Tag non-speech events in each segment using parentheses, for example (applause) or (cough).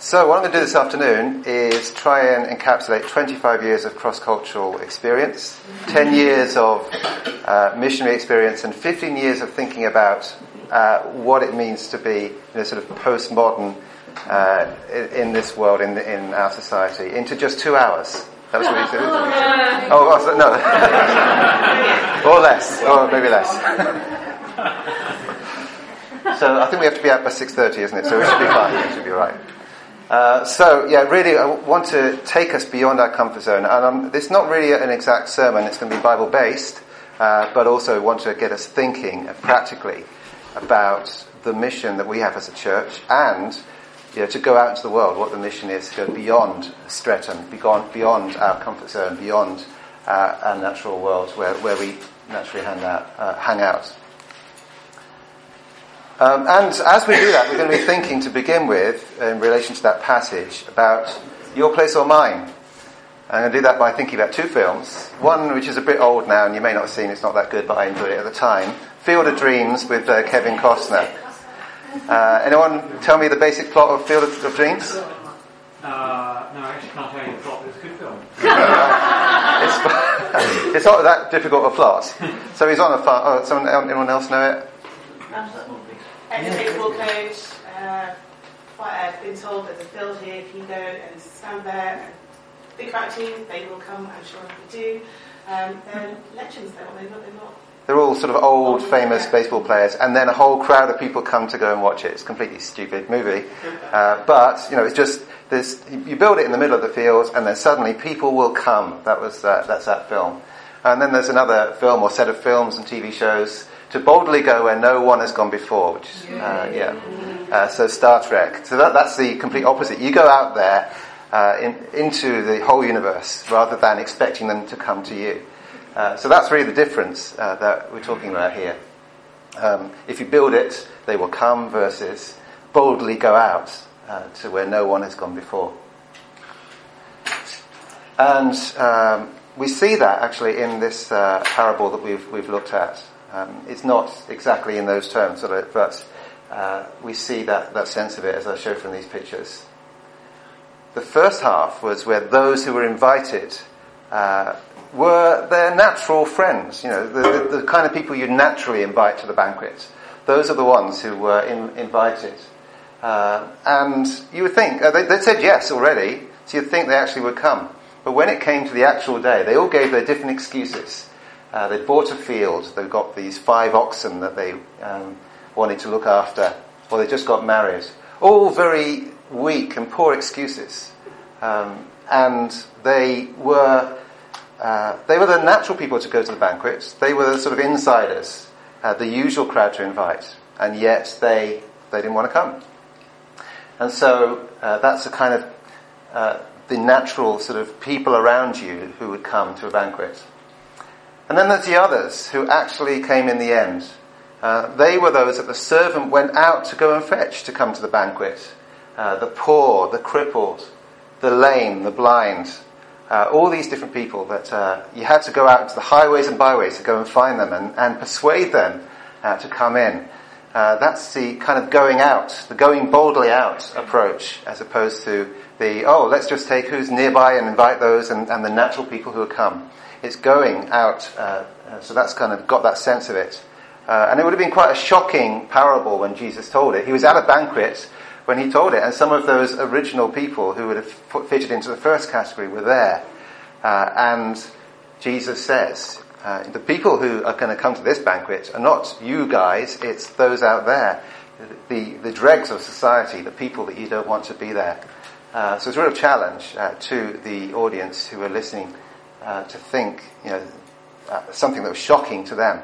So, what I'm going to do this afternoon is try and encapsulate 25 years of cross cultural experience, 10 years of uh, missionary experience, and 15 years of thinking about uh, what it means to be you know, sort of postmodern uh, in, in, this world, in, in our society, into just two hours. That was what he said. Oh, no. (laughs) or less, or maybe less. so I think we have to be out by 6.30, isn't it? So we should be fine. We should be right. Uh, so, yeah, really, I want to take us beyond our comfort zone. And um, it's not really an exact sermon, it's going to be Bible based, uh, but also want to get us thinking practically about the mission that we have as a church and you know, to go out into the world, what the mission is, to go beyond Streatham, beyond, beyond our comfort zone, beyond uh, our natural world where, where we naturally hang out. Uh, hang out. Um, and as we do that, we're going to be thinking to begin with, in relation to that passage, about your place or mine. I'm going to do that by thinking about two films. One which is a bit old now, and you may not have seen it's not that good, but I enjoyed it at the time. Field of Dreams with uh, Kevin Costner. Uh, anyone tell me the basic plot of Field of, of Dreams? Uh, no, I actually can't tell you the plot, but it's a good film. (laughs) it's, it's, not that difficult a plot. So he's on a farm. Oh, someone, anyone else know it? Ex-baseball coach, uh, uh, been told there's a field here, if you go and stand there and think about team, they will come, I'm sure they do. Um, they're legends though, they're not, they're not they're all sort of old, famous baseball players, and then a whole crowd of people come to go and watch it. It's a completely stupid movie, (laughs) uh, but you know, it's just this. You build it in the middle of the field, and then suddenly people will come. That was uh, that's that film, and then there's another film or set of films and TV shows to boldly go where no one has gone before, which is, uh, yeah. Uh, so Star Trek. So that, that's the complete opposite. You go out there uh, in, into the whole universe rather than expecting them to come to you. Uh, so that's really the difference uh, that we're talking about here. Um, if you build it, they will come versus boldly go out uh, to where no one has gone before. And um, we see that actually in this parable that we've, we've looked at. Um, it's not exactly in those terms, but uh, we see that, that sense of it as I show from these pictures. The first half was where those who were invited uh, were their natural friends, you know, the, the, the, kind of people you'd naturally invite to the banquet. Those are the ones who were in, invited. Uh, and you would think, uh, they, they said yes already, so you'd think they actually would come. But when it came to the actual day, they all gave their different excuses. Uh, they bought a field. They've got these five oxen that they um, wanted to look after, or they just got married. All very weak and poor excuses. Um, and they were uh, they were the natural people to go to the banquets. They were the sort of insiders, uh, the usual crowd to invite, and yet they they didn't want to come. And so uh, that's the kind of uh, the natural sort of people around you who would come to a banquet. And then there's the others who actually came in the end. Uh, they were those that the servant went out to go and fetch to come to the banquet. Uh, the poor, the crippled, the lame, the blind, uh, all these different people that uh, you had to go out into the highways and byways to go and find them and, and persuade them uh, to come in. Uh, that's the kind of going out, the going boldly out approach, as opposed to the, oh, let's just take who's nearby and invite those and, and the natural people who have come. It's going out, uh, uh, so that's kind of got that sense of it. Uh, and it would have been quite a shocking parable when Jesus told it. He was at a banquet when he told it, and some of those original people who would have fitted into the first category were there. Uh, and Jesus says, uh, the people who are going to come to this banquet are not you guys, it's those out there, the, the dregs of society, the people that you don't want to be there. Uh, so it's a real challenge uh, to the audience who are listening uh, to think, you know, uh, something that was shocking to them,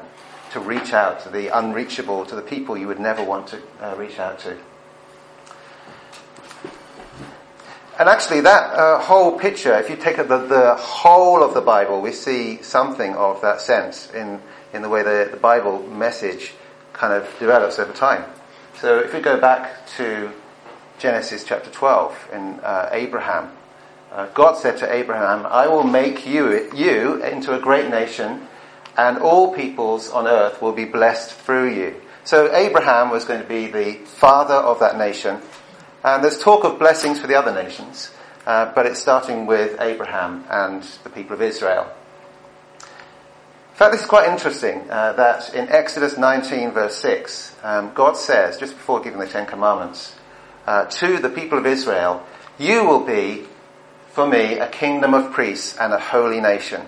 to reach out to the unreachable, to the people you would never want to uh, reach out to. And actually, that uh, whole picture, if you take the, the whole of the Bible, we see something of that sense in, in the way the, the Bible message kind of develops over time. So if we go back to Genesis chapter 12 in uh, Abraham, uh, God said to Abraham, I will make you, you into a great nation, and all peoples on earth will be blessed through you. So Abraham was going to be the father of that nation, And there's talk of blessings for the other nations, uh, but it's starting with Abraham and the people of Israel. In fact, this is quite interesting uh, that in Exodus 19, verse 6, um, God says, just before giving the Ten Commandments, uh, to the people of Israel, You will be for me a kingdom of priests and a holy nation.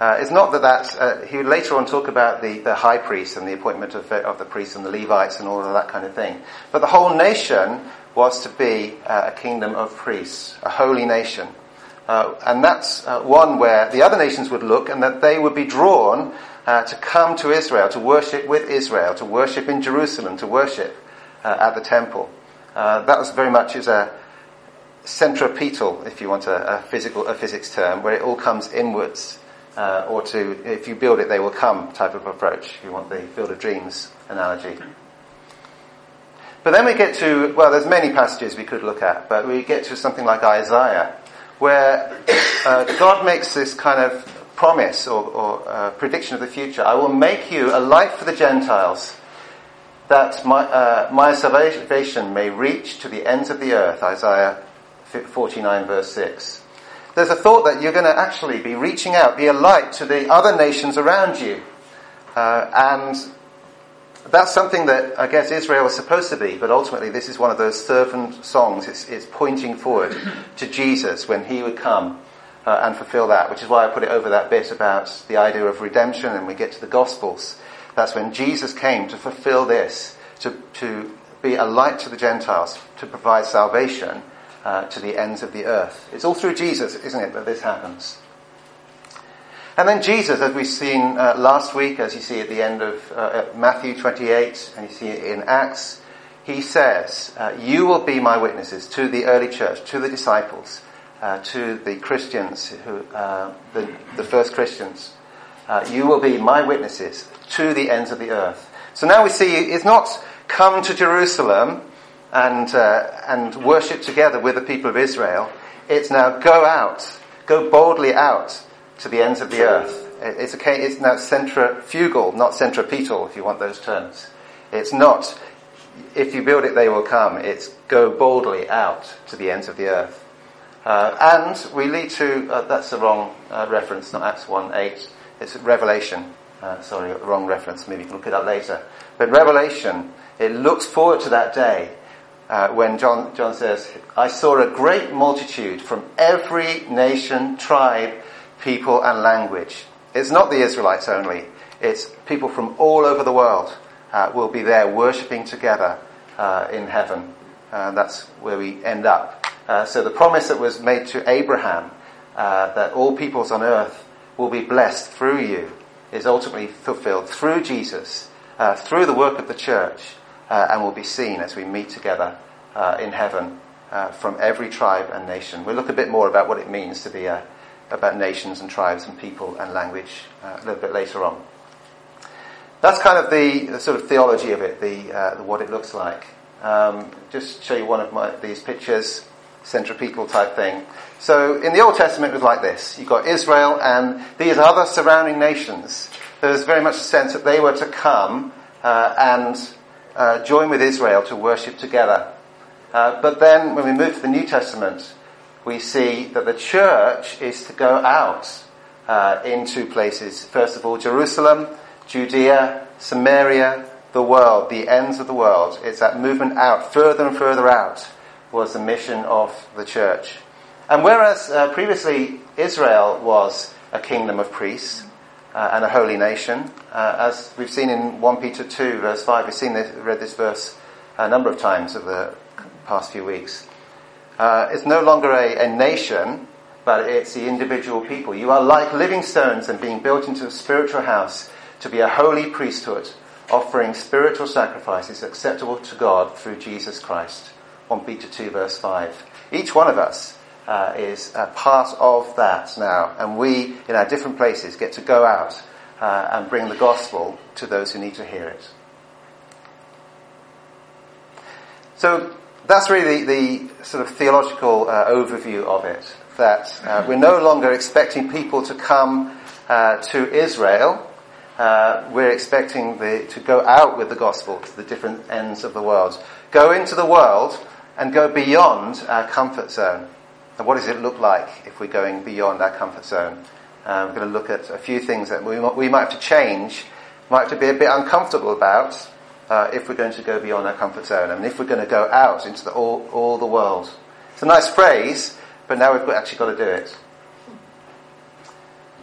Uh, it's not that that, uh, he would later on talk about the, the high priest and the appointment of, of the priests and the Levites and all of that kind of thing. But the whole nation was to be uh, a kingdom of priests, a holy nation. Uh, and that's uh, one where the other nations would look and that they would be drawn uh, to come to Israel, to worship with Israel, to worship in Jerusalem, to worship uh, at the temple. Uh, that was very much as a centripetal, if you want a, a, physical, a physics term, where it all comes inwards. Uh, or to, if you build it, they will come type of approach, if you want the Field of Dreams analogy. But then we get to, well, there's many passages we could look at, but we get to something like Isaiah, where (coughs) uh, God makes this kind of promise or, or uh, prediction of the future. I will make you a light for the Gentiles, that my, uh, my salvation may reach to the ends of the earth. Isaiah 49 verse 6. There's a thought that you're going to actually be reaching out, be a light to the other nations around you. Uh, and that's something that I guess Israel was supposed to be, but ultimately this is one of those servant songs. It's, it's pointing forward to Jesus when he would come uh, and fulfill that, which is why I put it over that bit about the idea of redemption and we get to the Gospels. That's when Jesus came to fulfill this, to, to be a light to the Gentiles, to provide salvation uh, to the ends of the earth. It's all through Jesus, isn't it, that this happens. And then Jesus, as we've seen uh, last week, as you see at the end of uh, Matthew 28, and you see it in Acts, he says, uh, You will be my witnesses to the early church, to the disciples, uh, to the Christians, who, uh, the, the, first Christians. Uh, you will be my witnesses to the ends of the earth. So now we see it's not come to Jerusalem and, and worship together with the people of Israel. It's now go out, go boldly out to the ends of the earth. It's, a, it's now centrifugal, not centripetal, if you want those terms. It's not, if you build it, they will come. It's go boldly out to the ends of the earth. Uh, and we lead to, uh, that's the wrong uh, reference, not Acts 1 8. It's Revelation. Uh, sorry, wrong reference. Maybe you can look it up later. But Revelation, it looks forward to that day uh, when John, John says, I saw a great multitude from every nation, tribe, people and language. It's not the Israelites only. It's people from all over the world uh, will be there worshipping together uh, in heaven. Uh, that's where we end up. Uh, so the promise that was made to Abraham uh, that all peoples on earth will be blessed through you is ultimately fulfilled through Jesus, through the work of the church, and will be seen as we meet together in heaven from every tribe and nation. We'll look a bit more about what it means to be a about nations and tribes and people and language uh, a little bit later on. That's kind of the, the sort of theology of it, the, uh, the what it looks like. Um, just show you one of my, these pictures, centripetal type thing. So in the Old Testament it was like this. You've got Israel and these other surrounding nations. There's very much a sense that they were to come uh, and uh, join with Israel to worship together. Uh, but then when we move to the New Testament, we see that the church is to go out uh, into places. First of all, Jerusalem, Judea, Samaria, the world, the ends of the world. It's that movement out, further and further out, was the mission of the church. And whereas uh, previously Israel was a kingdom of priests uh, and a holy nation, uh, as we've seen in 1 Peter 2, verse 5, we've seen this, read this verse a number of times over the past few weeks. Uh, it's no longer a, a nation, but it's the individual people. You are like living stones and being built into a spiritual house to be a holy priesthood, offering spiritual sacrifices acceptable to God through Jesus Christ. 1 Peter 2 verse 5. Each one of us uh, is a part of that now, and we, in our different places, get to go out uh, and bring the gospel to those who need to hear it. So that's really the, the sort of theological uh, overview of it. That uh, we're no longer expecting people to come uh, to Israel. Uh, we're expecting the, to go out with the gospel to the different ends of the world. Go into the world and go beyond our comfort zone. And what does it look like if we're going beyond our comfort zone? Uh, we're going to look at a few things that we, we might have to change, might have to be a bit uncomfortable about uh, if we're going to go beyond our comfort zone I and if we're going to go out into the, all, all the world. It's a nice phrase, but now we've actually got to do it.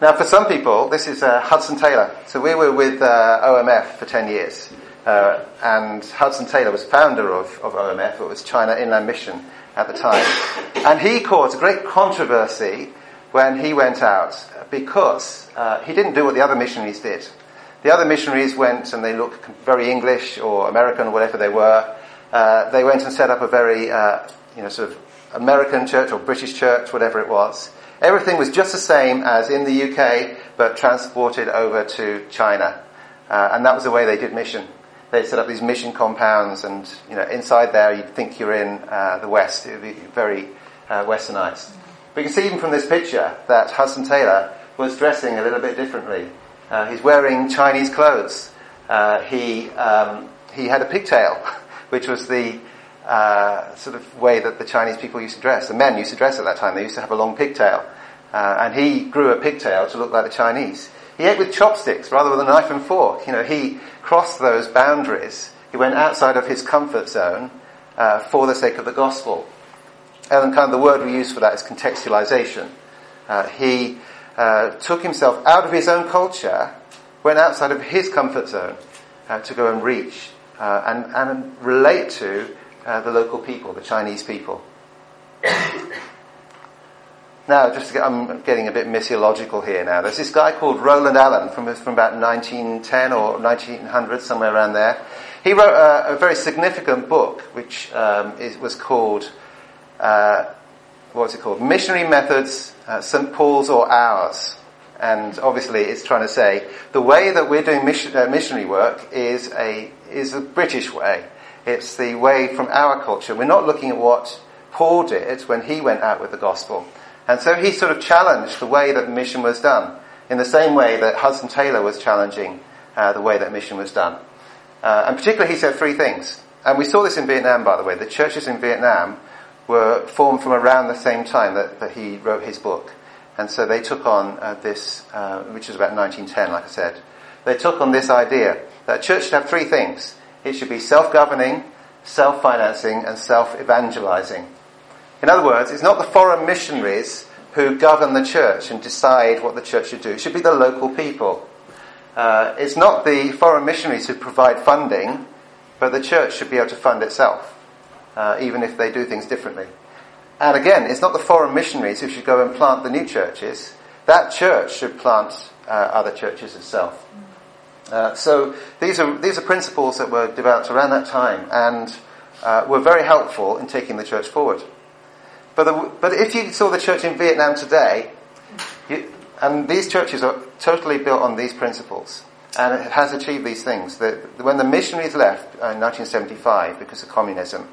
Now, for some people, this is uh, Hudson Taylor. So we were with uh, OMF for 10 years. Uh, and Hudson Taylor was founder of, of OMF. It was China Inland Mission at the time. And he caused a great controversy when he went out because uh, he didn't do what the other missionaries did. The other missionaries went and they looked very English or American or whatever they were. Uh, they went and set up a very, uh, you know, sort of American church or British church, whatever it was. Everything was just the same as in the UK, but transported over to China. Uh, and that was the way they did mission. They set up these mission compounds, and you know, inside there, you'd think you're in uh, the West. It would be very uh, westernized. But you can see even from this picture that Hudson Taylor was dressing a little bit differently. Uh, he's wearing Chinese clothes. Uh, he um, he had a pigtail, (laughs) which was the uh, sort of way that the Chinese people used to dress. The men used to dress at that time. They used to have a long pigtail. Uh, and he grew a pigtail to look like the Chinese. He ate with chopsticks rather than a knife and fork. You know, he crossed those boundaries. He went outside of his comfort zone uh, for the sake of the gospel. And kind of the word we use for that is contextualization. Uh, he uh, took himself out of his own culture, went outside of his comfort zone uh, to go and reach uh, and, and relate to uh, the local people, the Chinese people. Now, just get, I'm getting a bit missiological here now. There's this guy called Roland Allen from, from about 1910 or 1900, somewhere around there. He wrote a, a very significant book, which um, is, was called, uh, what's it called? Missionary Methods, uh, St. Paul's or Ours. And obviously, it's trying to say the way that we're doing mission, uh, missionary work is a is a British way. It's the way from our culture. We're not looking at what Paul did when he went out with the gospel. And so he sort of challenged the way that mission was done, in the same way that Hudson Taylor was challenging uh, the way that mission was done. Uh, and particularly, he said three things. And we saw this in Vietnam, by the way. The churches in Vietnam were formed from around the same time that, that he wrote his book. And so they took on uh, this, uh, which was about 1910, like I said. They took on this idea that a church should have three things it should be self-governing, self-financing, and self-evangelizing. In other words, it's not the foreign missionaries who govern the church and decide what the church should do. It should be the local people. Uh, it's not the foreign missionaries who provide funding, but the church should be able to fund itself, uh, even if they do things differently. And again, it's not the foreign missionaries who should go and plant the new churches. That church should plant uh, other churches itself. Uh, so these are these are principles that were developed around that time and uh, were very helpful in taking the church forward. But the, but if you saw the church in Vietnam today, you, and these churches are totally built on these principles, and it has achieved these things. The, when the missionaries left in 1975 because of communism,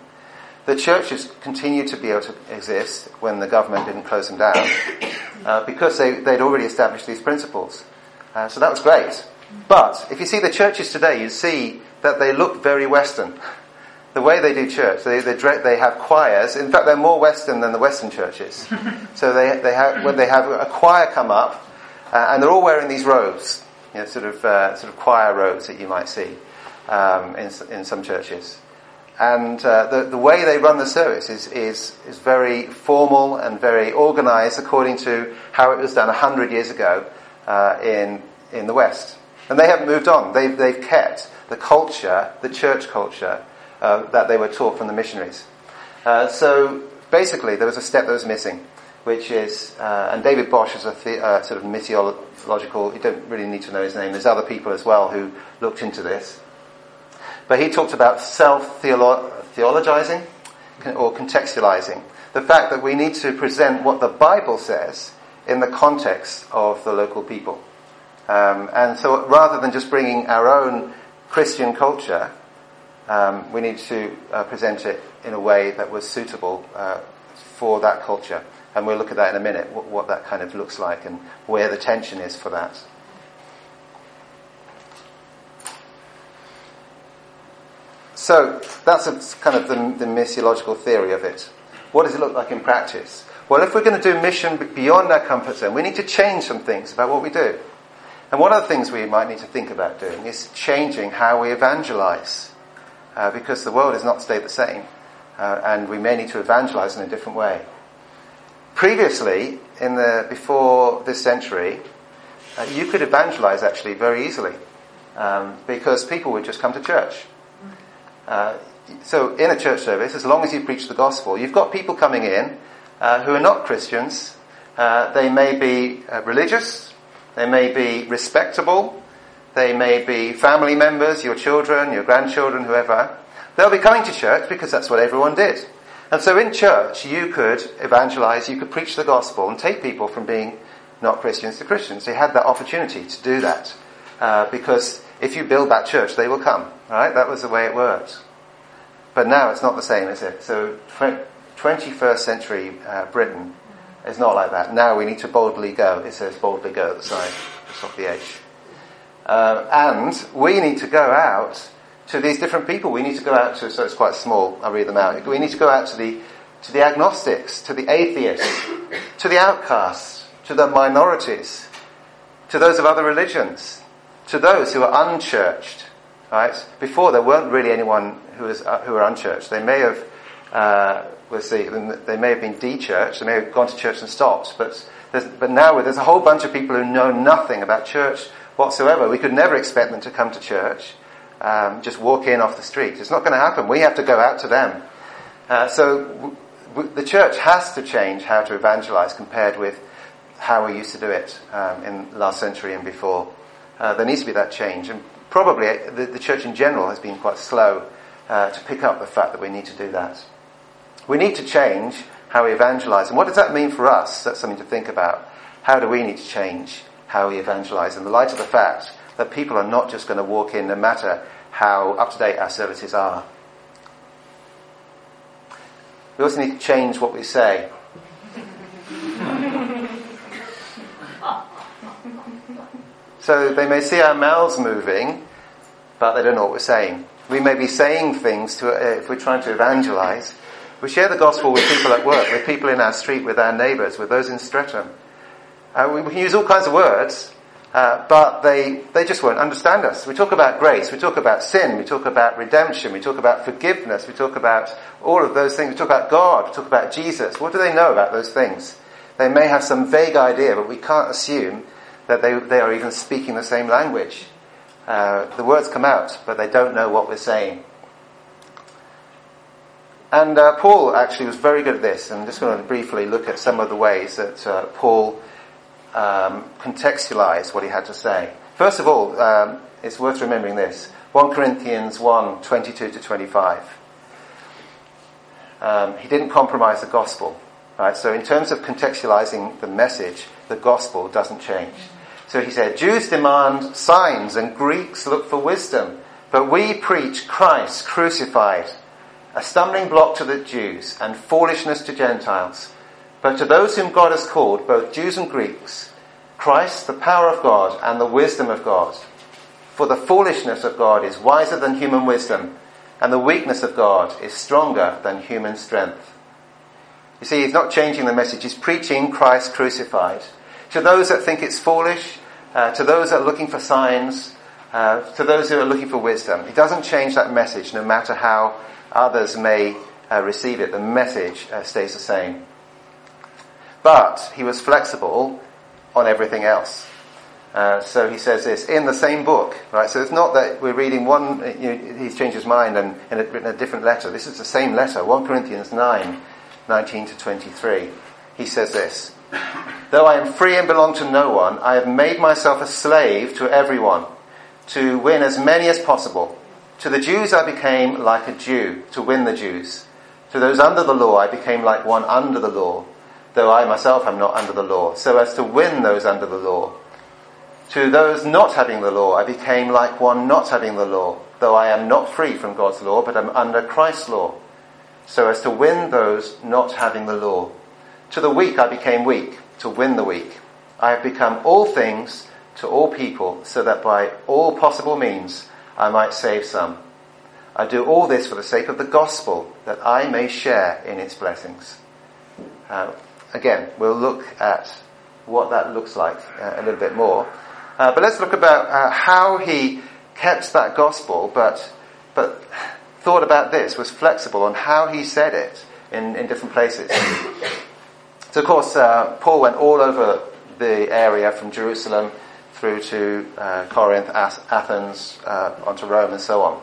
the churches continued to be able to exist when the government didn't close them down (coughs) uh, because they, would already established these principles. Uh, so that was great. But if you see the churches today, you see that they look very Western. (laughs) The way they do church, they, they, they have choirs. In fact, they're more Western than the Western churches. (laughs) so they, they have, when they have a choir come up, uh, and they're all wearing these robes, you know, sort of uh, sort of choir robes that you might see um, in in some churches. And uh, the the way they run the service is is is very formal and very organised according to how it was done hundred years ago uh, in in the West. And they haven't moved on. They've, they've kept the culture, the church culture, uh, that they were taught from the missionaries. Uh, so basically, there was a step that was missing, which is, uh, and David Bosch is a the, uh, sort of missiological, you don't really need to know his name, there's other people as well who looked into this. But he talked about self-theologizing or contextualizing. The fact that we need to present what the Bible says in the context of the local people. Um, and so rather than just bringing our own Christian culture, um, we need to uh, present it in a way that was suitable uh, for that culture. And we'll look at that in a minute, what, what that kind of looks like and where the tension is for that. So that's a, kind of the, the missiological theory of it. What does it look like in practice? Well, if we're going to do mission beyond our comfort zone, we need to change some things about what we do. And one of the things we might need to think about doing is changing how we evangelize, uh, because the world has not stayed the same, uh, and we may need to evangelize in a different way. Previously, in the before this century, uh, you could evangelize actually very easily, um, because people would just come to church. Uh, so, in a church service, as long as you preach the gospel, you've got people coming in uh, who are not Christians. Uh, they may be religious, they may be respectable. They may be family members, your children, your grandchildren, whoever. They'll be coming to church because that's what everyone did. And so in church, you could evangelize, you could preach the gospel and take people from being not Christians to Christians. You had that opportunity to do that. Uh, because if you build that church, they will come. Right? That was the way it worked. But now it's not the same, is it? So 21st century uh, Britain is not like that. Now we need to boldly go. It says boldly go at the side, just off the edge. Uh, and we need to go out to these different people. We need to go out to, so it's quite small, I'll read them out. We need to go out to the, to the agnostics, to the atheists, to the outcasts, to the minorities, to those of other religions, to those who are unchurched. Right? Before there weren't really anyone who was uh, who were unchurched. They may have uh, we'll see, they may have been de-churched, they may have gone to church and stopped, but, but now there's a whole bunch of people who know nothing about church whatsoever. We could never expect them to come to church, um, just walk in off the street. It's not going to happen. We have to go out to them. Uh, so w- w- the church has to change how to evangelize compared with how we used to do it um, in last century and before. Uh, there needs to be that change, and probably uh, the, the church in general has been quite slow uh, to pick up the fact that we need to do that. We need to change how we evangelize. And what does that mean for us? That's something to think about. How do we need to change how we evangelize in the light of the fact that people are not just going to walk in no matter how up to date our services are? We also need to change what we say. (laughs) so they may see our mouths moving, but they don't know what we're saying. We may be saying things to, uh, if we're trying to evangelize, we share the gospel with people at work, with people in our street, with our neighbours, with those in Streatham. Uh, we, we, can use all kinds of words, uh, but they, they just won't understand us. We talk about grace, we talk about sin, we talk about redemption, we talk about forgiveness, we talk about all of those things. We talk about God, we talk about Jesus. What do they know about those things? They may have some vague idea, but we can't assume that they, they are even speaking the same language. Uh, the words come out, but they don't know what we're saying. And uh, Paul actually was very good at this. I'm just going to briefly look at some of the ways that uh, Paul um, contextualized what he had to say. First of all, um, it's worth remembering this 1 Corinthians 1 22 to 25. Um, he didn't compromise the gospel. Right? So, in terms of contextualizing the message, the gospel doesn't change. So he said, Jews demand signs and Greeks look for wisdom, but we preach Christ crucified a stumbling block to the Jews and foolishness to Gentiles. But to those whom God has called, both Jews and Greeks, Christ, the power of God and the wisdom of God. For the foolishness of God is wiser than human wisdom, and the weakness of God is stronger than human strength. You see, he's not changing the message, he's preaching Christ crucified. To those that think it's foolish, uh, to those that are looking for signs, uh, to those who are looking for wisdom, he doesn't change that message no matter how Others may uh, receive it. The message uh, stays the same. But he was flexible on everything else. Uh, so he says this in the same book, right? So it's not that we're reading one, you know, he's changed his mind and, and written a different letter. This is the same letter, 1 Corinthians 9, 19 to 23. He says this, Though I am free and belong to no one, I have made myself a slave to everyone to win as many as possible. To the Jews I became like a Jew to win the Jews. To those under the law I became like one under the law, though I myself am not under the law, so as to win those under the law. To those not having the law I became like one not having the law, though I am not free from God's law, but am under Christ's law, so as to win those not having the law. To the weak I became weak, to win the weak. I have become all things to all people, so that by all possible means I might save some. I do all this for the sake of the gospel, that I may share in its blessings. Uh, again, we'll look at what that looks like uh, a little bit more. Uh, but let's look about uh, how he kept that gospel, but, but thought about this, was flexible on how he said it in, in different places. (coughs) so, of course, uh, Paul went all over the area from Jerusalem through to uh, Corinth, Athens, uh, onto Rome, and so on.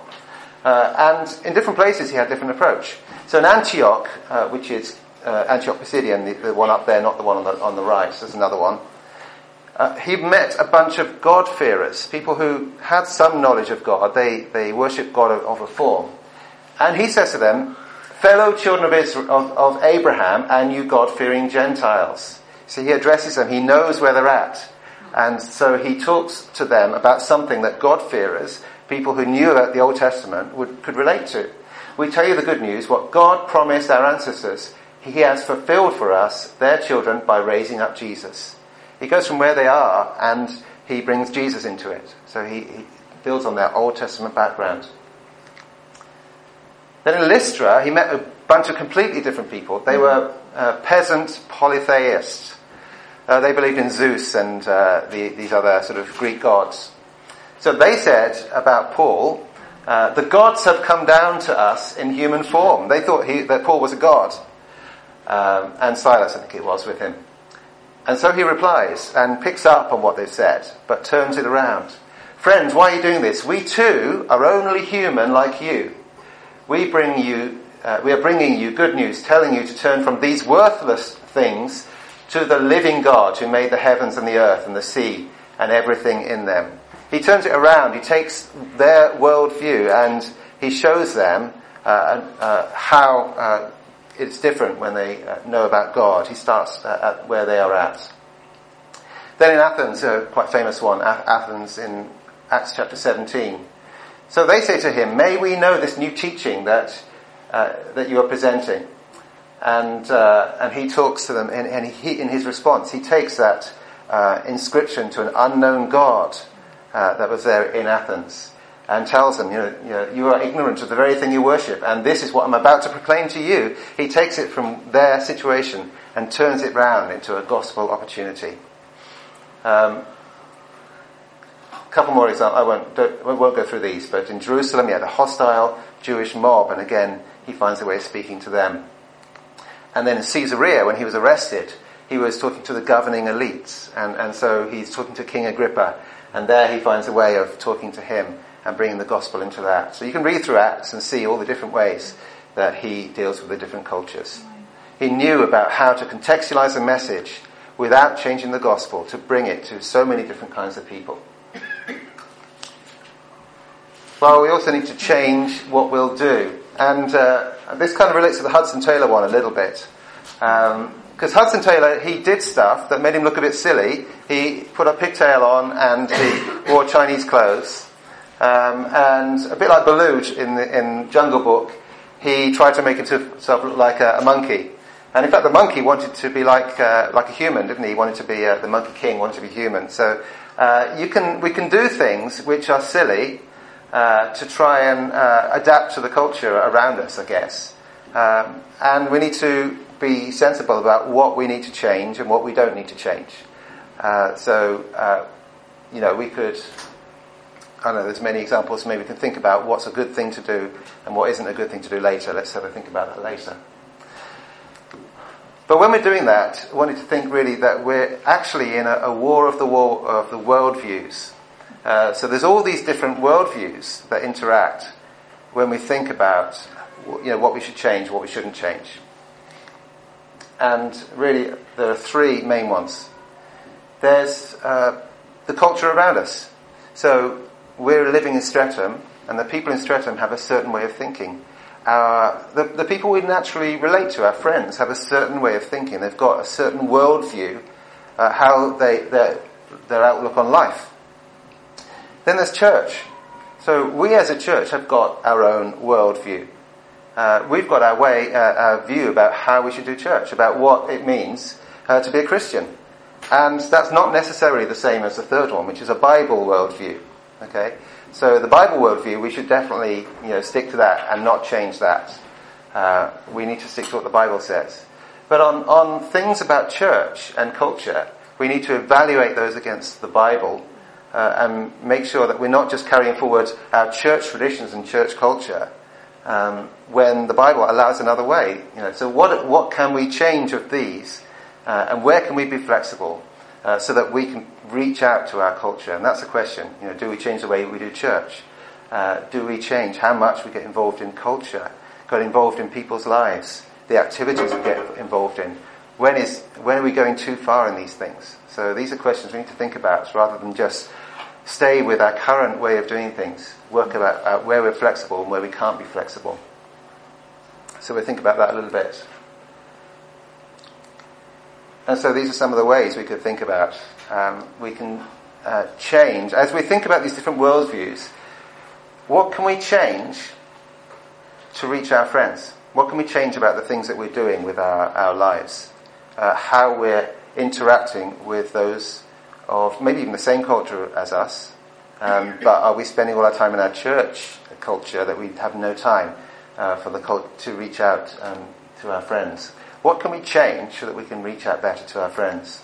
and in different places, he had different approach. So, in Antioch, which is uh, Antioch Pisidian, the, the, one up there, not the one on the, on the right. There's another one. Uh, he met a bunch of God-fearers, people who had some knowledge of God. They, they worship God of, of a form. And he says to them, fellow children of, Israel, of, of Abraham and you God-fearing Gentiles. So he addresses them. He knows where they're at. And so he talks to them about something that God-fearers, people who knew about the Old Testament, would, could relate to. We tell you the good news, what God promised our ancestors he has fulfilled for us, their children, by raising up Jesus. He goes from where they are and he brings Jesus into it. So he, he builds on their Old Testament background. Then in Lystra, he met a bunch of completely different people. They were uh, peasant polytheists. Uh, they believed in Zeus and uh, the, these other sort of Greek gods. So they said about Paul, uh, the gods have come down to us in human form. They thought he, that Paul was a god um, and Silas, I think it was, with him. And so he replies and picks up on what they've said, but turns it around. Friends, why are you doing this? We too are only human like you. We bring you, uh, we are bringing you good news, telling you to turn from these worthless things to the living God who made the heavens and the earth and the sea and everything in them. He turns it around. He takes their worldview and he shows them uh, uh, how uh, it's different when they uh, know about God. He starts uh, at where they are at. Then in Athens, a quite famous one, Athens in Acts chapter 17. So they say to him, May we know this new teaching that, uh, that you are presenting. And, uh, and he talks to them, and, and he, in his response, he takes that uh, inscription to an unknown God uh, that was there in Athens and tells them, you know, you know, you are ignorant of the very thing you worship, and this is what I'm about to proclaim to you. He takes it from their situation and turns it round into a gospel opportunity. Um, a couple more examples. I won't, I won't go through these, but in Jerusalem, he had a hostile Jewish mob, and again, he finds a way of speaking to them. And then in Caesarea, when he was arrested, he was talking to the governing elites, and, and so he's talking to King Agrippa, and there he finds a way of talking to him and bringing the gospel into that. So you can read through Acts and see all the different ways that he deals with the different cultures. He knew about how to contextualize a message without changing the gospel to bring it to so many different kinds of people. Well, we also need to change what we'll do. And uh, this kind of relates to the Hudson Taylor one a little bit. Because um, Hudson Taylor, he did stuff that made him look a bit silly. He put a pigtail on and he wore Chinese clothes. Um, and a bit like Baloo in, the, in Jungle Book, he tried to make himself look like a, a monkey. And in fact, the monkey wanted to be like uh, like a human, didn't he? He wanted to be uh, the monkey king, wanted to be human. So uh, you can we can do things which are silly uh, to try and uh, adapt to the culture around us, I guess. Um, and we need to be sensible about what we need to change and what we don't need to change. Uh, so you know, we could I don't know there's many examples, maybe we can think about what's a good thing to do and what isn't a good thing to do later. Let's have a think about that later. But when we're doing that, I wanted to think really that we're actually in a, a war of the war of the worldviews. Uh, so there's all these different worldviews that interact when we think about you know, what we should change, what we shouldn't change. And really, there are three main ones. There's uh, the culture around us. So we're living in Streatham, and the people in Streatham have a certain way of thinking. the, the people we naturally relate to, our friends, have a certain way of thinking. They've got a certain worldview, uh, how they, their, their outlook on life. Then there's church. So we as a church have got our own worldview. Uh, we've got our way, uh, our view about how we should do church, about what it means uh, to be a Christian. And that's not necessarily the same as the third one, which is a Bible worldview. Okay? So the Bible worldview, we should definitely you know stick to that and not change that. Uh, we need to stick to what the Bible says. But on, on things about church and culture, we need to evaluate those against the Bible uh, and make sure that we're not just carrying forward our church traditions and church culture um, when the Bible allows another way. You know, so what, what can we change of these uh, and where can we be flexible uh, so that we can reach out to our culture? And that's the question. You know, do we change the way we do church? Uh, do we change how much we get involved in culture, got involved in people's lives, the activities we get involved in? When is when are we going too far in these things? So these are questions we need to think about rather than just stay with our current way of doing things. Work about uh, where we're flexible and where we can't be flexible. So we'll think about that a little bit. And so these are some of the ways we could think about. Um, we can uh, change as we think about these different worldviews. What can we change to reach our friends? What can we change about the things that we're doing with our, our lives? Uh, how we're interacting with those of maybe even the same culture as us, um, but are we spending all our time in our church culture that we have no time uh, for the cult- to reach out um, to our friends? What can we change so that we can reach out better to our friends?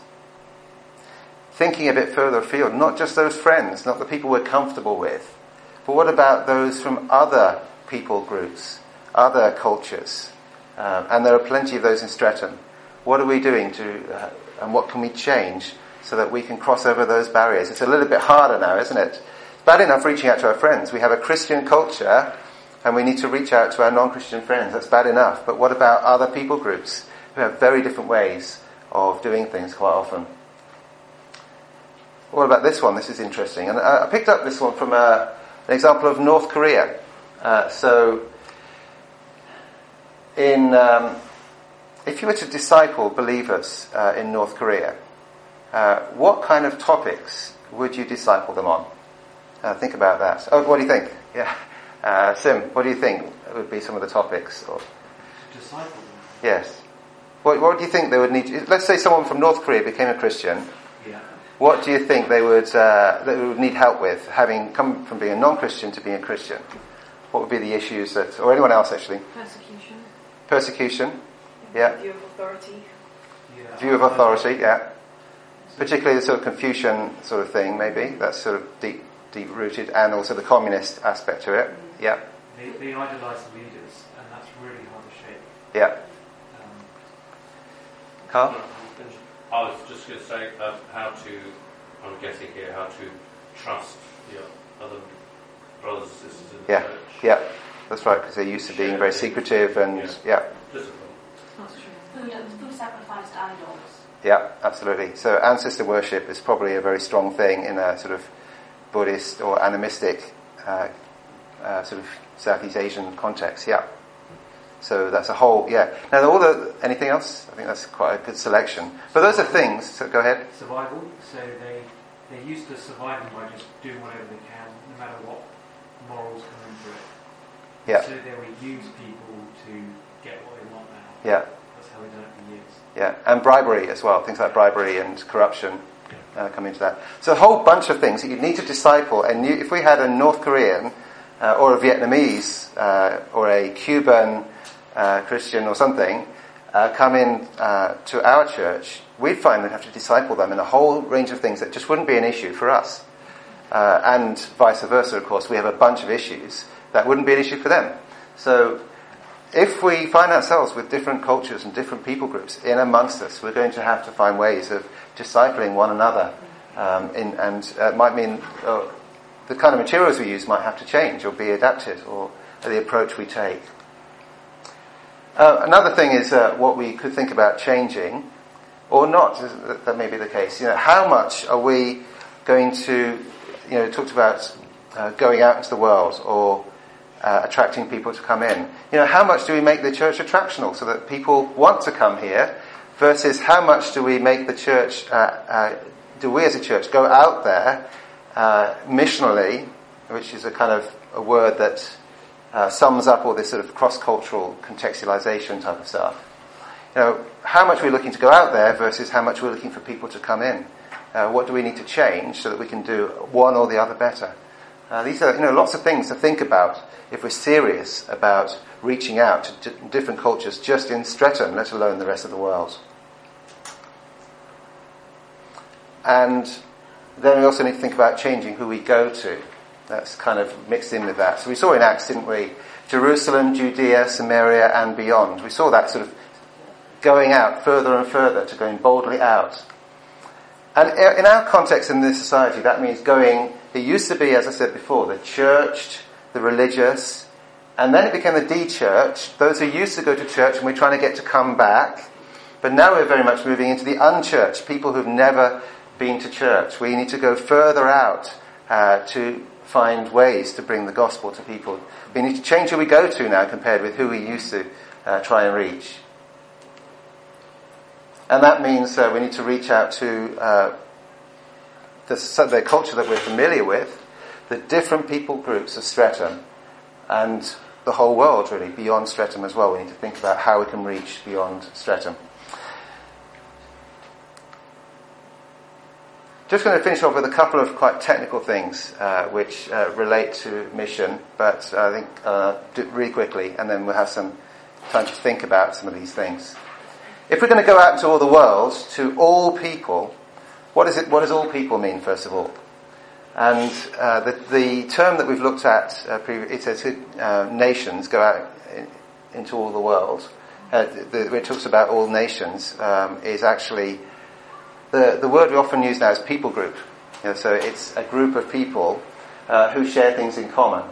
Thinking a bit further afield, not just those friends, not the people we're comfortable with, but what about those from other people groups, other cultures? Um, and there are plenty of those in Streatham. What are we doing to, uh, and what can we change so that we can cross over those barriers. It's a little bit harder now, isn't it? It's bad enough reaching out to our friends. We have a Christian culture and we need to reach out to our non-Christian friends. That's bad enough. But what about other people groups who have very different ways of doing things quite often? What about this one? This is interesting. And I picked up this one from a, uh, an example of North Korea. Uh, so, in, um, if you were to disciple believers uh, in North Korea, uh, what kind of topics would you disciple them on? Uh, think about that. Oh, what do you think? Yeah. Uh, Sim, what do you think would be some of the topics? Or... Disciple? Yes. What, what, do you think they would need? To, let's say someone from North Korea became a Christian. Yeah. What do you think they would, uh, they would need help with, having come from being a non-Christian to being a Christian? What would be the issues that, or anyone else actually? Persecution. Persecution. Yeah. View of authority. Yeah. View of authority. Yeah particularly the sort of Confucian sort of thing, maybe that's sort of deep, deep rooted, and also the communist aspect to it. Yeah. They, they idolise the leaders, and that's really hard to shake. Yeah. Um, Carl. I was just going to say uh, how to. I'm guessing here how to trust your other brothers and sisters in the yeah. church. Yeah. That's right, because they're used to being very secretive and Yeah. yeah. Discipline. That's true. Food, food sacrificed to idols. Yeah, absolutely. So ancestor worship is probably a very strong thing in a sort of Buddhist or animistic uh, uh, sort of Southeast Asian context. Yeah. So that's a whole, yeah. Now, all the, anything else? I think that's quite a good selection. But those are things, so go ahead. survival, so they, they're used to surviving by just doing whatever they can, no matter what morals come into it. Yeah. So they will use people to get what they want now. Yeah, That's how they've done it for years. yeah. And bribery as well. Things like bribery and corruption uh, come into that. So a whole bunch of things that you need to disciple. And you, if we had a North Korean uh, or a Vietnamese uh, or a Cuban uh, Christian or something uh, come in uh, to our church, we'd find we'd have to disciple them in a whole range of things that just wouldn't be an issue for us. Uh, and vice versa, of course, we have a bunch of issues that wouldn't be an issue for them. So if we find ourselves with different cultures and different people groups in amongst us, we're going to have to find ways of discipling one another. Um, in, and uh, it might mean uh, the kind of materials we use might have to change or be adapted, or the approach we take. Uh, another thing is uh, what we could think about changing, or not. That, may be the case. You know, how much are we going to? You know, talked about uh, going out into the world or uh, attracting people to come in. You know, how much do we make the church attractional so that people want to come here versus how much do we make the church, uh, uh, do we as a church go out there uh, missionally, which is a kind of a word that uh, sums up all this sort of cross-cultural contextualization type of stuff. You know, how much we're looking to go out there versus how much we're looking for people to come in. Uh, what do we need to change so that we can do one or the other better? Uh, these are, you know, lots of things to think about if we're serious about reaching out to d- different cultures just in Streatham, let alone the rest of the world. And then we also need to think about changing who we go to. That's kind of mixed in with that. So we saw in Acts, didn't we? Jerusalem, Judea, Samaria, and beyond. We saw that sort of going out further and further to going boldly out. And in our context in this society, that means going, it used to be, as I said before, the churched, the religious, and then it became the de-church, those who used to go to church and we're trying to get to come back. But now we're very much moving into the unchurched, people who've never been to church. We need to go further out uh, to find ways to bring the gospel to people. We need to change who we go to now compared with who we used to uh, try and reach. And that means uh, we need to reach out to uh, the, the, culture that we're familiar with, the different people groups of Streatham, and the whole world really, beyond Streatham as well. We need to think about how we can reach beyond Streatham. Just going to finish off with a couple of quite technical things uh, which uh, relate to mission, but I think uh, really quickly, and then we'll have some time to think about some of these things. If we're going to go out into all the world, to all people, what, is it, what does all people mean, first of all? And uh, the, the, term that we've looked at, uh, it says uh, nations go out in, into all the world. Uh, the, it talks about all nations um, is actually the, the word we often use now is people group. You know, so it's a group of people uh, who share things in common.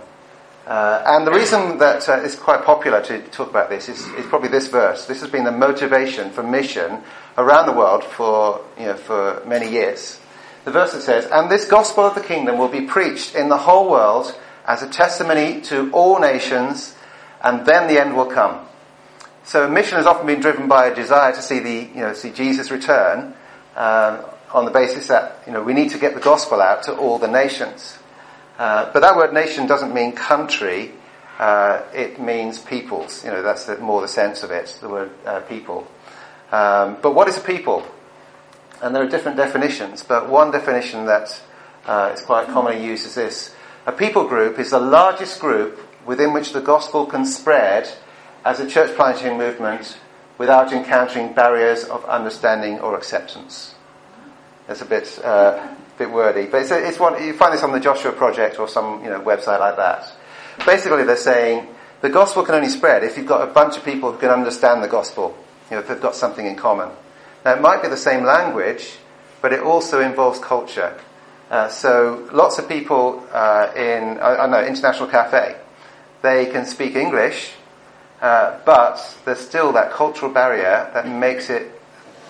Uh, and the reason that uh, it's quite popular to talk about this is, is, probably this verse. This has been the motivation for mission around the world for, you know, for many years. The verse that says, And this gospel of the kingdom will be preached in the whole world as a testimony to all nations, and then the end will come. So mission has often been driven by a desire to see the, you know, see Jesus return, um, on the basis that, you know, we need to get the gospel out to all the nations. Uh, but that word nation doesn't mean country, uh, it means peoples. You know, that's the, more the sense of it, the word uh, people. Um, but what is a people? And there are different definitions, but one definition that uh, is quite commonly used is this. A people group is the largest group within which the gospel can spread as a church planting movement without encountering barriers of understanding or acceptance. That's a bit uh, bit wordy, but it's, it's one, you find this on the Joshua Project or some you know, website like that. Basically, they're saying the gospel can only spread if you've got a bunch of people who can understand the gospel, you know, if they've got something in common. Now, it might be the same language, but it also involves culture. Uh, so, lots of people uh, in, I, I know, International Cafe, they can speak English, uh, but there's still that cultural barrier that makes it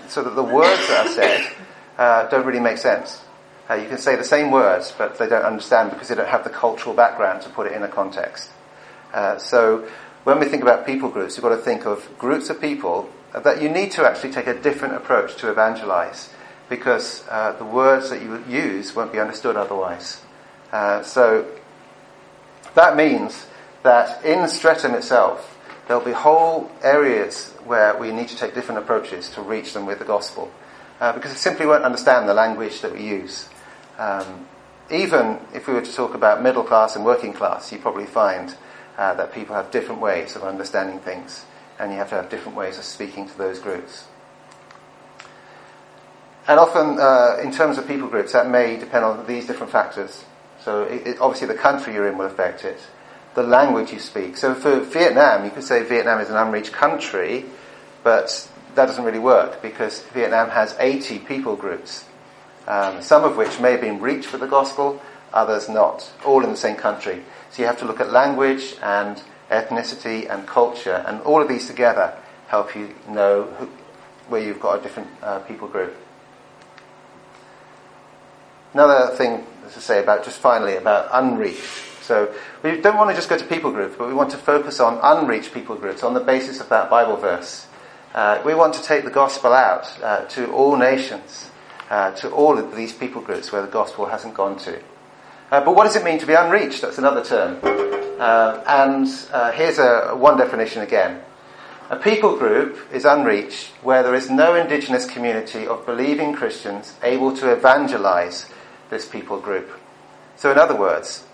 so that the words that are said uh, don't really make sense. Uh, you can say the same words, but they don't understand because they don't have the cultural background to put it in a context. Uh, so when we think about people groups, you've got to think of groups of people that you need to actually take a different approach to evangelize because uh, the words that you use won't be understood otherwise. So that means that in Streatham itself, there'll be whole areas where we need to take different approaches to reach them with the gospel. Uh, because they simply won't understand the language that we use. Um, even if we were to talk about middle class and working class, you probably find uh, that people have different ways of understanding things, and you have to have different ways of speaking to those groups. And often, uh, in terms of people groups, that may depend on these different factors. So, it, it, obviously, the country you're in will affect it, the language you speak. So, for Vietnam, you could say Vietnam is an unreached country, but that doesn't really work because Vietnam has 80 people groups um, some of which may have been reached with the gospel, others not, all in the same country. So you have to look at language and ethnicity and culture, and all of these together help you know who, where you've got a different uh, people group. Another thing to say about, just finally, about unreached. So we don't want to just go to people groups, but we want to focus on unreached people groups on the basis of that Bible verse. Uh, we want to take the gospel out uh, to all nations uh, to all of these people groups where the gospel hasn't gone to. Uh, but what does it mean to be unreached? That's another term. Uh, and uh, here's a, one definition again. A people group is unreached where there is no indigenous community of believing Christians able to evangelize this people group. So, in other words,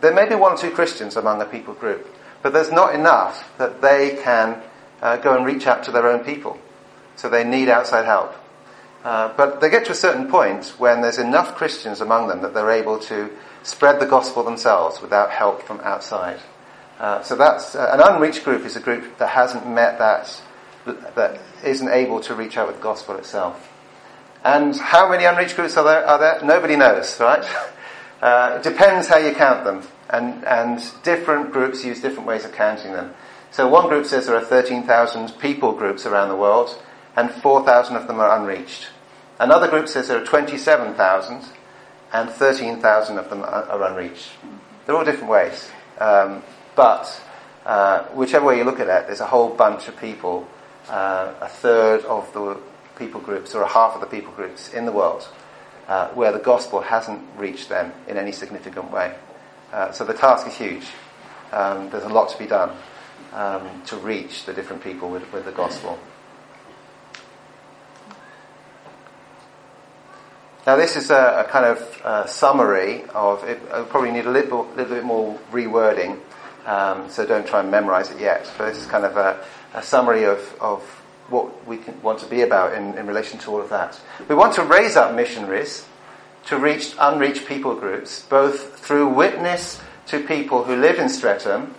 there may be one or two Christians among a people group, but there's not enough that they can uh, go and reach out to their own people. So they need outside help. Uh, but they get to a certain point when there's enough Christians among them that they're able to spread the gospel themselves without help from outside. Uh, so that's uh, an unreached group is a group that hasn't met that, that isn't able to reach out with the gospel itself. And how many unreached groups are there? Are there? Nobody knows, right? (laughs) Uh, it depends how you count them, and and different groups use different ways of counting them. So one group says there are 13,000 people groups around the world, and 4,000 of them are unreached. Another group says there are 27,000, and 13,000 of them are, are, unreached. They're all different ways, um, but uh, whichever way you look at it, there's a whole bunch of people, uh, a third of the people groups or a half of the people groups in the world uh, where the gospel hasn't reached them in any significant way. Uh, so the task is huge. Um, there's a lot to be done um, to reach the different people with, with the gospel. Now, this is a, a kind of uh, summary of it. I probably need a little, little bit more rewording, um, so don't try and memorize it yet. But this is kind of a, a summary of, of what we want to be about in, in relation to all of that. We want to raise up missionaries to reach unreached people groups, both through witness to people who live in Streatham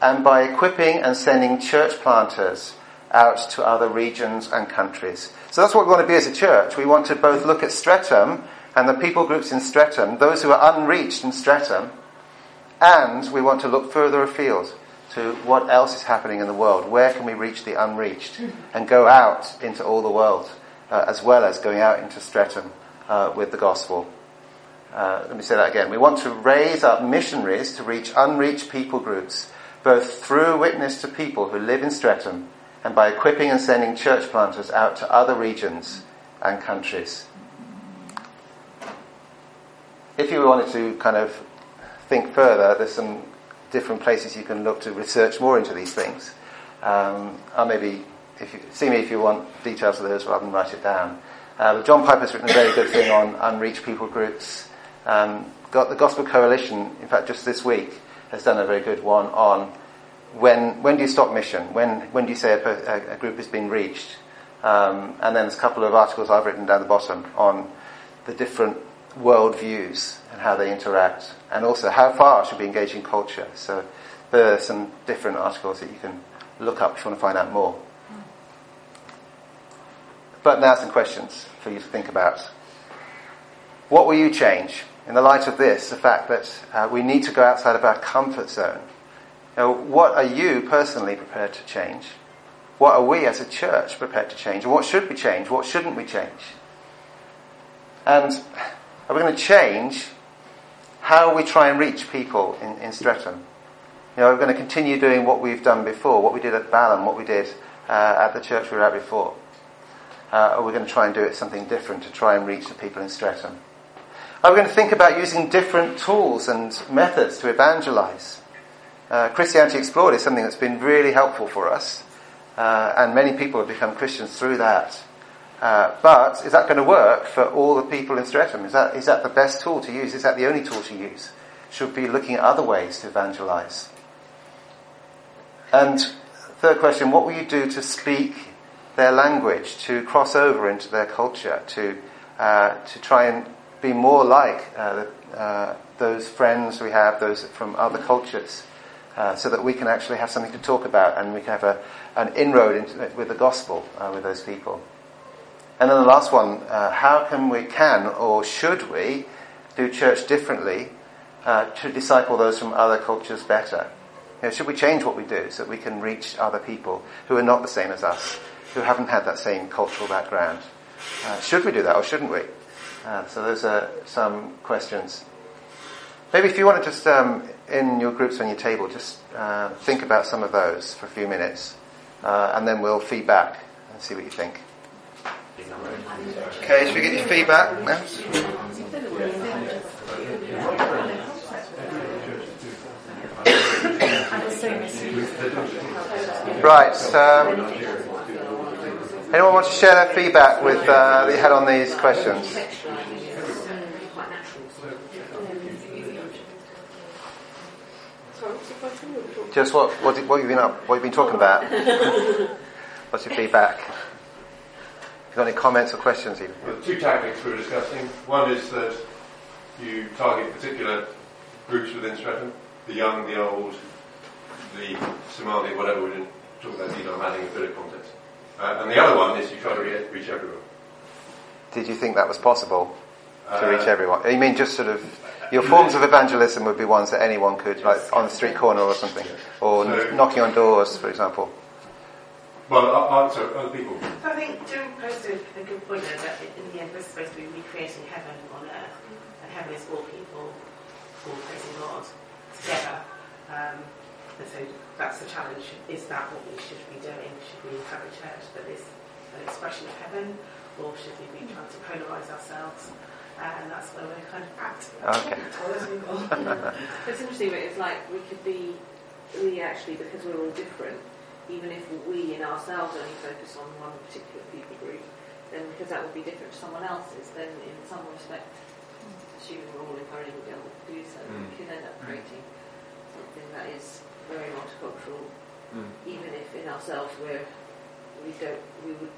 and by equipping and sending church planters out to other regions and countries. So that's what we want to be as a church. We want to both look at Streatham and the people groups in Streatham, those who are unreached in Streatham, and we want to look further afield to what else is happening in the world. Where can we reach the unreached and go out into all the world, uh, as well as going out into Streatham uh, with the gospel. Uh, let me say that again. We want to raise up missionaries to reach unreached people groups, both through witness to people who live in Streatham and by equipping and sending church planters out to other regions and countries. If you wanted to kind of think further, there's some different places you can look to research more into these things. Um, I'll maybe if you, see me if you want details of those rather than write it down. Uh, John Piper's written a very good thing on unreached people groups. Um, got the Gospel Coalition, in fact, just this week, has done a very good one on when when do you stop mission? When when do you say a, a group has been reached? Um, and then there's a couple of articles I've written down the bottom on the different worldviews how they interact, and also how far should we engage in culture. So there are some different articles that you can look up if you want to find out more. But now some questions for you to think about. What will you change in the light of this, the fact that uh, we need to go outside of our comfort zone? Know, what are you personally prepared to change? What are we as a church prepared to change? And what should we change? What shouldn't we change? And are we going to change how we try and reach people in, in Streatham? You know, we're going to continue doing what we've done before, what we did at Balham, what we did uh, at the church we were at before. Uh, or we're going to try and do it something different to try and reach the people in Streatham. Are we going to think about using different tools and methods to evangelize? Uh, Christianity Explored is something that's been really helpful for us, uh, and many people have become Christians through that. Uh, but is that going to work for all the people in Streatham? Is that, is that the best tool to use? Is that the only tool to use? Should be looking at other ways to evangelize? And third question, what will you do to speak their language, to cross over into their culture, to uh, to try and be more like uh, uh, those friends we have, those from other cultures, uh, so that we can actually have something to talk about and we can have a, an inroad into with the gospel uh, with those people. And then the last one: uh, how can we, can or should we, do church differently to disciple those from other cultures better? You know, should we change what we do so that we can reach other people who are not the same as us? who haven't had that same cultural background. Uh, should we do that or shouldn't we? Uh, so those are some questions. Maybe if you want to just, um, in your groups on your table, just uh, think about some of those for a few minutes, uh, and then we'll feedback and see what you think. Okay, so we get your feedback now? Right. Um, Anyone want to share their feedback with uh, that you had on these questions? Just what what, what have you been up? What have you been talking about? (laughs) What's your feedback? You got any comments or questions? Even? Well, two tactics we were discussing. One is that you target particular groups within Streatham, the young, the old, the Somali, whatever we didn't talk about adding a bit of context. Uh, and the other one is you try to re- reach everyone. Did you think that was possible to Uh, reach everyone? You mean just sort of your forms of evangelism would be ones that anyone could, like on the street corner or something, or So- knocking on doors, for example. Well, uh, uh, sorry, other people. So I think Jim posted a good point there that in the end we're supposed to be recreating heaven on earth, and heaven is all people, all praising God together. Um, and so that's the challenge. Is that what we should be doing? Should we have a church that is an expression of heaven, or should we be trying to polarise ourselves? Uh, and that's where we're kind of at. Okay. (laughs) (laughs) It's interesting, but it's like we could be, we actually, because we're all different, even if we in ourselves only focus on one particular people group, then because that would be different to someone else's, then in some respect, assuming we're all encouraging the other to do so, we Mm. can end up creating something that is very multicultural, even if in ourselves we're, we don't, we would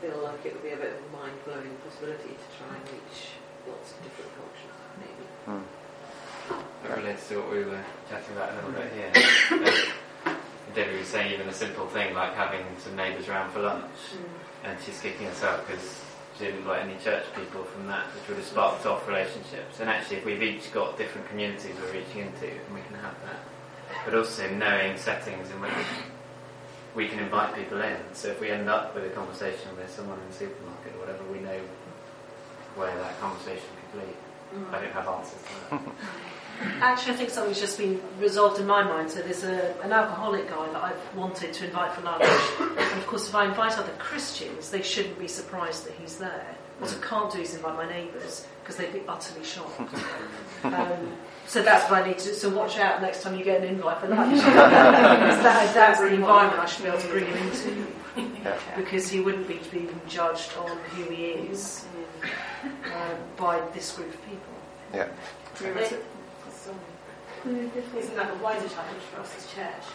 feel like it would be a bit of a mind-blowing possibility to try and reach lots of different cultures, maybe. Hmm. It relates to what we were chatting about a little bit here. (coughs) Debbie was saying even a simple thing like having some neighbours around for lunch, and she's kicking us out because she didn't invite any church people from that, which would have sparked off relationships. And actually, if we've each got different communities we're reaching into, and we can have that. But also knowing settings in which we can invite people in. So if we end up with a conversation with someone in the supermarket or whatever, we know where that conversation could lead. I mm. don't have answers to that. (laughs) Actually, I think something's just been resolved in my mind. So there's a, an alcoholic guy that I've wanted to invite for lunch. and of course, if I invite other Christians, they shouldn't be surprised that he's there. What I can't do is invite my neighbours because they'd be utterly shocked. Um, so that's what I need to. Do. So watch out next time you get an invite for lunch. (laughs) That, that's the environment I should be able to bring him into. Yeah. Because he wouldn't be being judged on who he is uh, by this group of people. Yeah. Isn't that a wider challenge for us as church?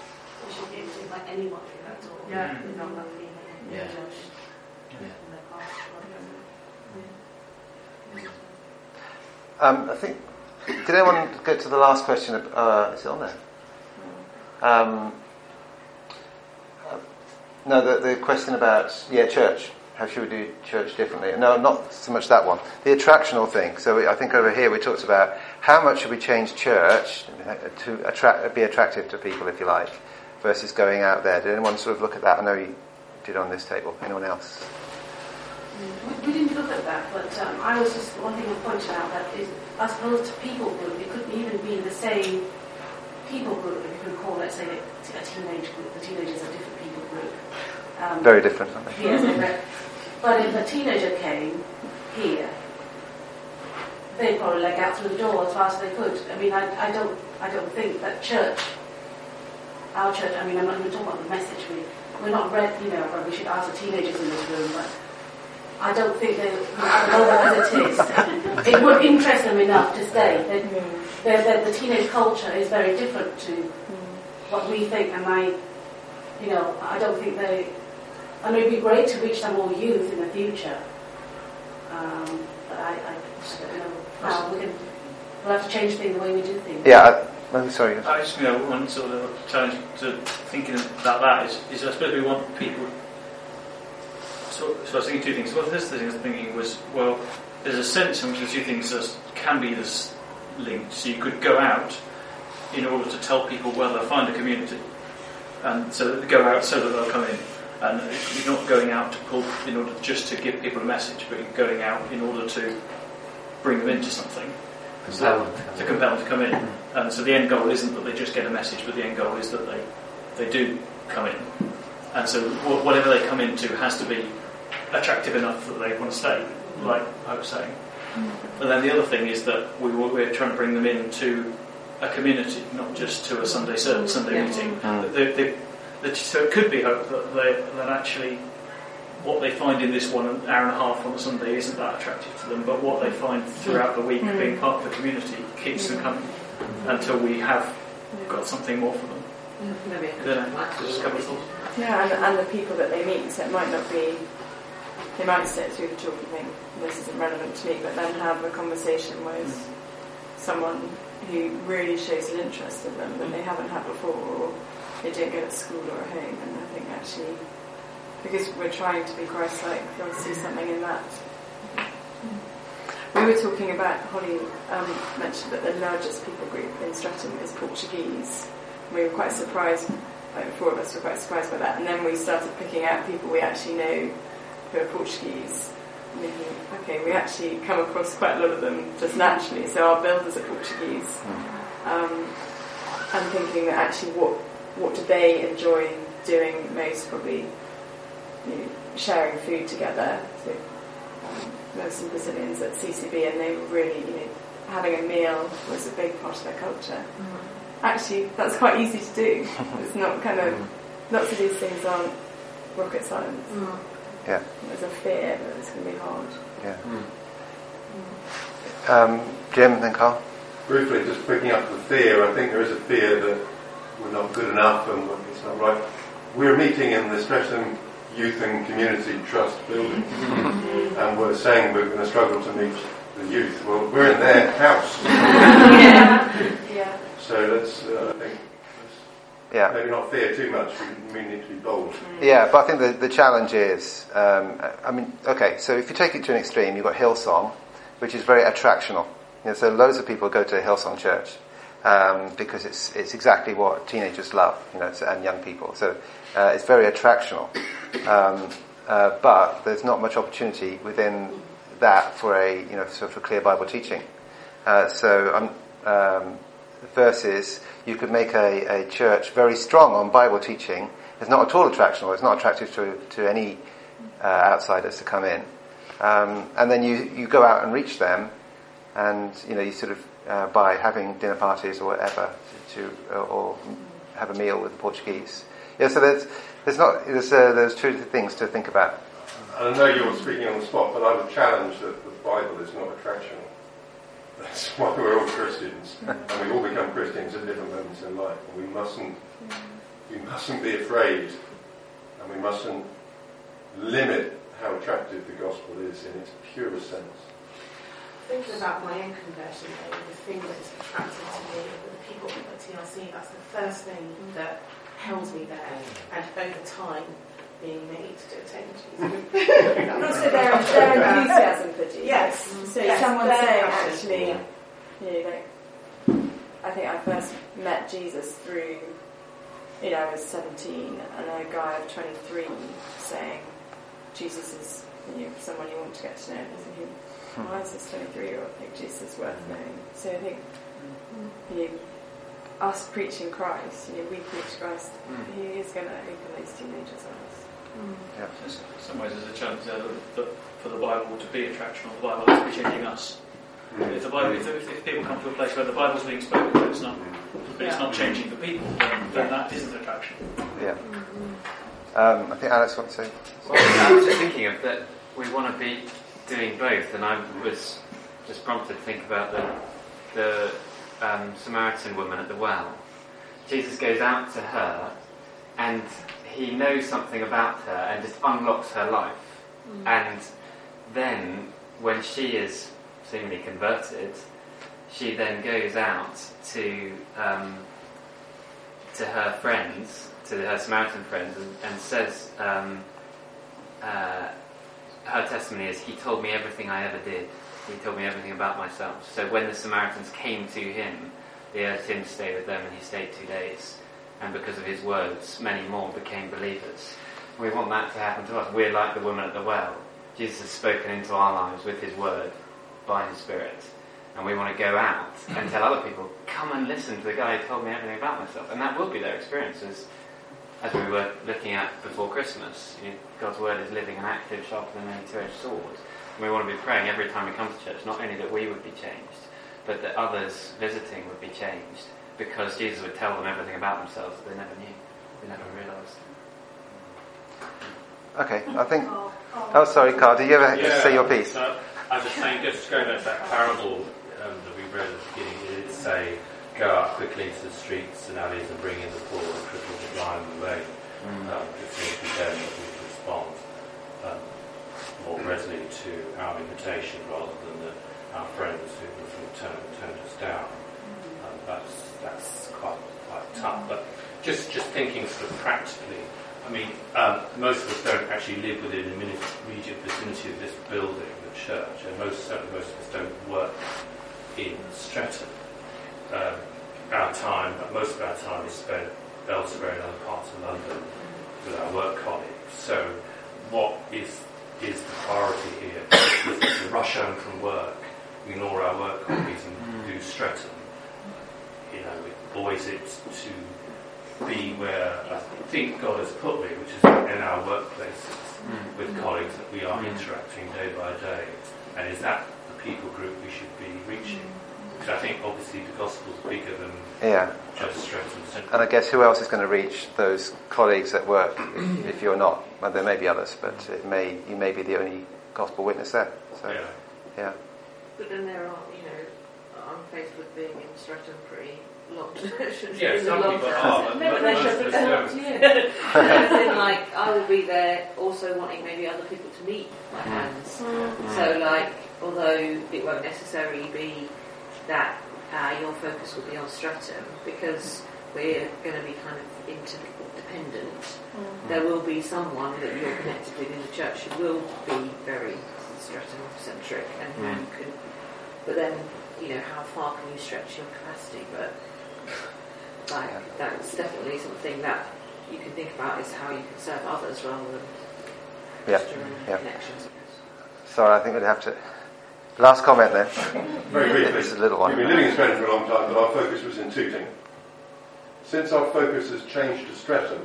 We should be able to invite anyone through that door Yeah. without them being Yeah. judged Yeah. in their past. Um, I think. Did anyone get to the last question? Uh, is it on there? Um, uh, no, the, the question about yeah, church. How should we do church differently? No, not so much that one. The attractional thing. So we, I think over here we talked about how much should we change church to attract, be attractive to people, if you like, versus going out there. Did anyone sort of look at that? I know you did on this table. Anyone else? We didn't look at that, but um, I was just one thing I pointed out that is, as suppose to people group, it couldn't even be the same people group, if you can call it, say, a, a teenage group. The teenagers are a different people group. Um, Very different, aren't they? Yes, but if a teenager came here, they'd probably leg out through the door as fast as they could. I mean, I, I don't, I don't think that church, our church. I mean, I'm not even talking about the message. We, we're not read, you know. We should ask the teenagers in this room, but I don't think they, know as it is, (laughs) it would interest them enough to stay. They, they, they, the teenage culture is very different to what we think, and I, you know, I don't think they. I mean, it'd be great to reach some more youth in the future, um, but I, I just don't know how we can. We'll have to change things the way we do things. Yeah. I, I'm sorry. I just, you know, one sort of challenge to thinking about that is, is I suppose we want people. So, so I was thinking two things. Well, the first thing I was thinking was, well, there's a sense in which the two things are, can be this linked. So you could go out in order to tell people where they'll find a community, and so that they go out so that they'll come in. And you're not going out to pull in order just to give people a message, but you're going out in order to bring them into something. So to compel them to come in. And so the end goal isn't that they just get a message, but the end goal is that they, they do come in. And so wh- whatever they come into has to be attractive enough that they want to stay, like I was saying. And then the other thing is that we, were- we're trying to bring them into a community, not just to a Sunday service, Sunday Yeah. meeting. Mm. They- they- that- so it could be hope that, they, that actually what they find in this one hour and a half on a Sunday isn't that attractive to them, but what they find throughout the week mm. being part of the community keeps them mm. coming until we have got something more for them. Mm-hmm. Maybe Then, couple of so just a couple of thoughts. Yeah, and, and the people that they meet, so it might not be, they might sit through the talk and think, this isn't relevant to me, but then have a conversation with mm. someone who really shows an interest in them that they haven't had before, or they don't get at school or at home. And I think actually, because we're trying to be Christ-like, to see something in that. We were talking about, Holly um, mentioned that the largest people group in Streatham is Portuguese. We were quite surprised, like four of us were quite surprised by that. And then we started picking out people we actually know who are Portuguese. Okay, we actually come across quite a lot of them just naturally. So our builders are Portuguese. Um, and thinking that actually what, what do they enjoy doing most? Probably you know, sharing food together. So, um, there were some Brazilians at CCB and they were really, you know, having a meal was a big part of their culture. Actually, that's quite easy to do. (laughs) It's not kind of, lots of these things aren't rocket science. Yeah. There's a fear that it's going to be hard. Yeah. Um, Jim, then Carl. Briefly, just picking up the fear, I think there is a fear that we're not good enough and it's not right. We're meeting in the Streatham Youth and Community Trust building, (laughs) and we're saying we're going to struggle to meet the youth. Well, we're in their house, (laughs) yeah. yeah. so let's, uh, I think, Yeah. maybe not fear too much. We, we need to be bold. Yeah, but I think the, the challenge is, um, I mean, okay, so if you take it to an extreme, you've got Hillsong, which is very attractional. You know, so loads of people go to Hillsong Church um, because it's it's exactly what teenagers love, you know, and young people. So uh, it's very attractional, um, uh, but there's not much opportunity within that for a you know sort of clear Bible teaching. Uh, so um, um, versus you could make a, a church very strong on Bible teaching. It's not at all attractional. It's not attractive to to any uh, outsiders to come in. Um, and then you, you go out and reach them, and you know you sort of uh, by having dinner parties or whatever to, to or have a meal with the Portuguese. Yeah, so there's there's not there's uh, there's two things to think about. And I know you're speaking on the spot, but I would challenge that the Bible is not attractional. That's (laughs) why we're all Christians, and we all become Christians at different moments in life. And we mustn't, we mustn't be afraid, and we mustn't limit how attractive the gospel is in its purest sense. Thinking about my own conversion, though, the thing that is attracted to me the people at the TRC, that's the first thing that held me there, and over time being made to attend Jesus. And also their, their enthusiasm for Jesus. Yes. So Yes, someone saying actually, you know, like, I think I first met Jesus through, you know, I was 17 and a guy of 23 saying, Jesus is you know, someone you want to get to know. And I was thinking, why is this 23 year old think Jesus is worth knowing? So I think, you know, us preaching Christ, you know, we preach Christ, mm. he is going to open those teenagers' eyes. Mm. Yeah. In some ways, there's a challenge there that, that for the Bible to be attractional, the Bible has to be changing us. Mm. If the Bible, if, if, if people come to a place where the Bible's being spoken, but it's not, but it's not changing the people, then, then that isn't attraction. Yeah. Mm-hmm. Um, I think Alex wants to say. Well, I was just thinking of that we want to be doing both, and I was just prompted to think about the the um, Samaritan woman at the well. Jesus goes out to her, and he knows something about her, and just unlocks her life. And then, when she is seemingly converted, she then goes out to um, to her friends, to her Samaritan friends, and, and says, um, uh, her testimony is, he told me everything I ever did. He told me everything about myself. So when the Samaritans came to him, they urged him to stay with them, and he stayed two days. And because of his words, many more became believers. We want that to happen to us. We're like the woman at the well. Jesus has spoken into our lives with his word, by his Spirit. And we want to go out and tell other people, come and listen to the guy who told me everything about myself. And that will be their experiences as we were looking at before Christmas, you know, God's word is living and active, sharper than any two-edged sword. And we want to be praying every time we come to church, not only that we would be changed, but that others visiting would be changed, because Jesus would tell them everything about themselves that they never knew, they never realised. Okay, I think. Oh, sorry, Carl. Did you ever Yeah, say your piece? No, I was just saying, just going back to that parable um, that we read at the beginning, it did say, go out quickly into the streets and alleys and bring in the poor, the crippled, the blind, the lame. Um, it seems to be them that we respond um, more readily to our invitation rather than the, our friends who who turned, turned us down. Um, that's that's quite quite tough. But just just thinking sort of practically, I mean, um, most of us don't actually live within the immediate vicinity of this building, the church, and most certainly most of us don't work in Streatham. Um, our time, most of our time is spent elsewhere in other parts of London with our work colleagues. So, what is is the priority here? (coughs) Is it to rush home from work, ignore our work colleagues, and mm. do Streatham? You know, or is it to be where I think God has put me, which is in our workplaces mm. with colleagues that we are mm. interacting day by day? And is that the people group we should be reaching? Because I think obviously the gospel's bigger than Yeah. just Streatham Central. And I guess who else is going to reach those colleagues at work if, (clears throat) if you're not? Well, there may be others, but it may you may be the only gospel witness there. So, Yeah. yeah. But then there are, you know, I'm faced with being in Streatham pretty long. (laughs) Yeah, in the some people are, but No, but they should be us coming don't. up to you. As in, like, I will be there also wanting maybe other people to meet my mm. hands. Mm. So, like, although it won't necessarily be that uh, your focus will be on Streatham because we're going to be kind of interdependent, there will be someone that you're connected with in the church who will be very Streatham centric, and who Mm. can. But then, you know, how far can you stretch your capacity? But like, that's definitely something that you can think about is how you can serve others rather than Yeah. just your own Yeah. connections. So I think we'd have to. Last comment then. Very briefly. This is a little one. We've been living in Streatham for a long time, but our focus was in Tooting. Since our focus has changed to Streatham,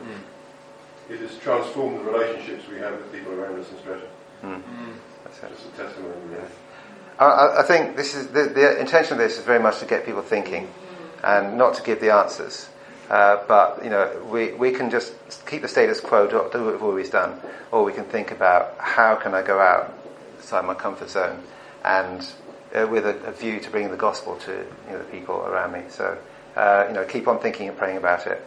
it has transformed the relationships we have with people around us in Streatham. Mm. That's it. Just a testimony. Really. I- I, think this is the, the intention of this is very much to get people thinking, and not to give the answers. Uh, but you know, we, we can just keep the status quo, do, do what we've always done, or we can think about how can I go out, outside my comfort zone, and uh, with a, a view to bringing the gospel to you know, the people around me. So uh, you know, keep on thinking and praying about it.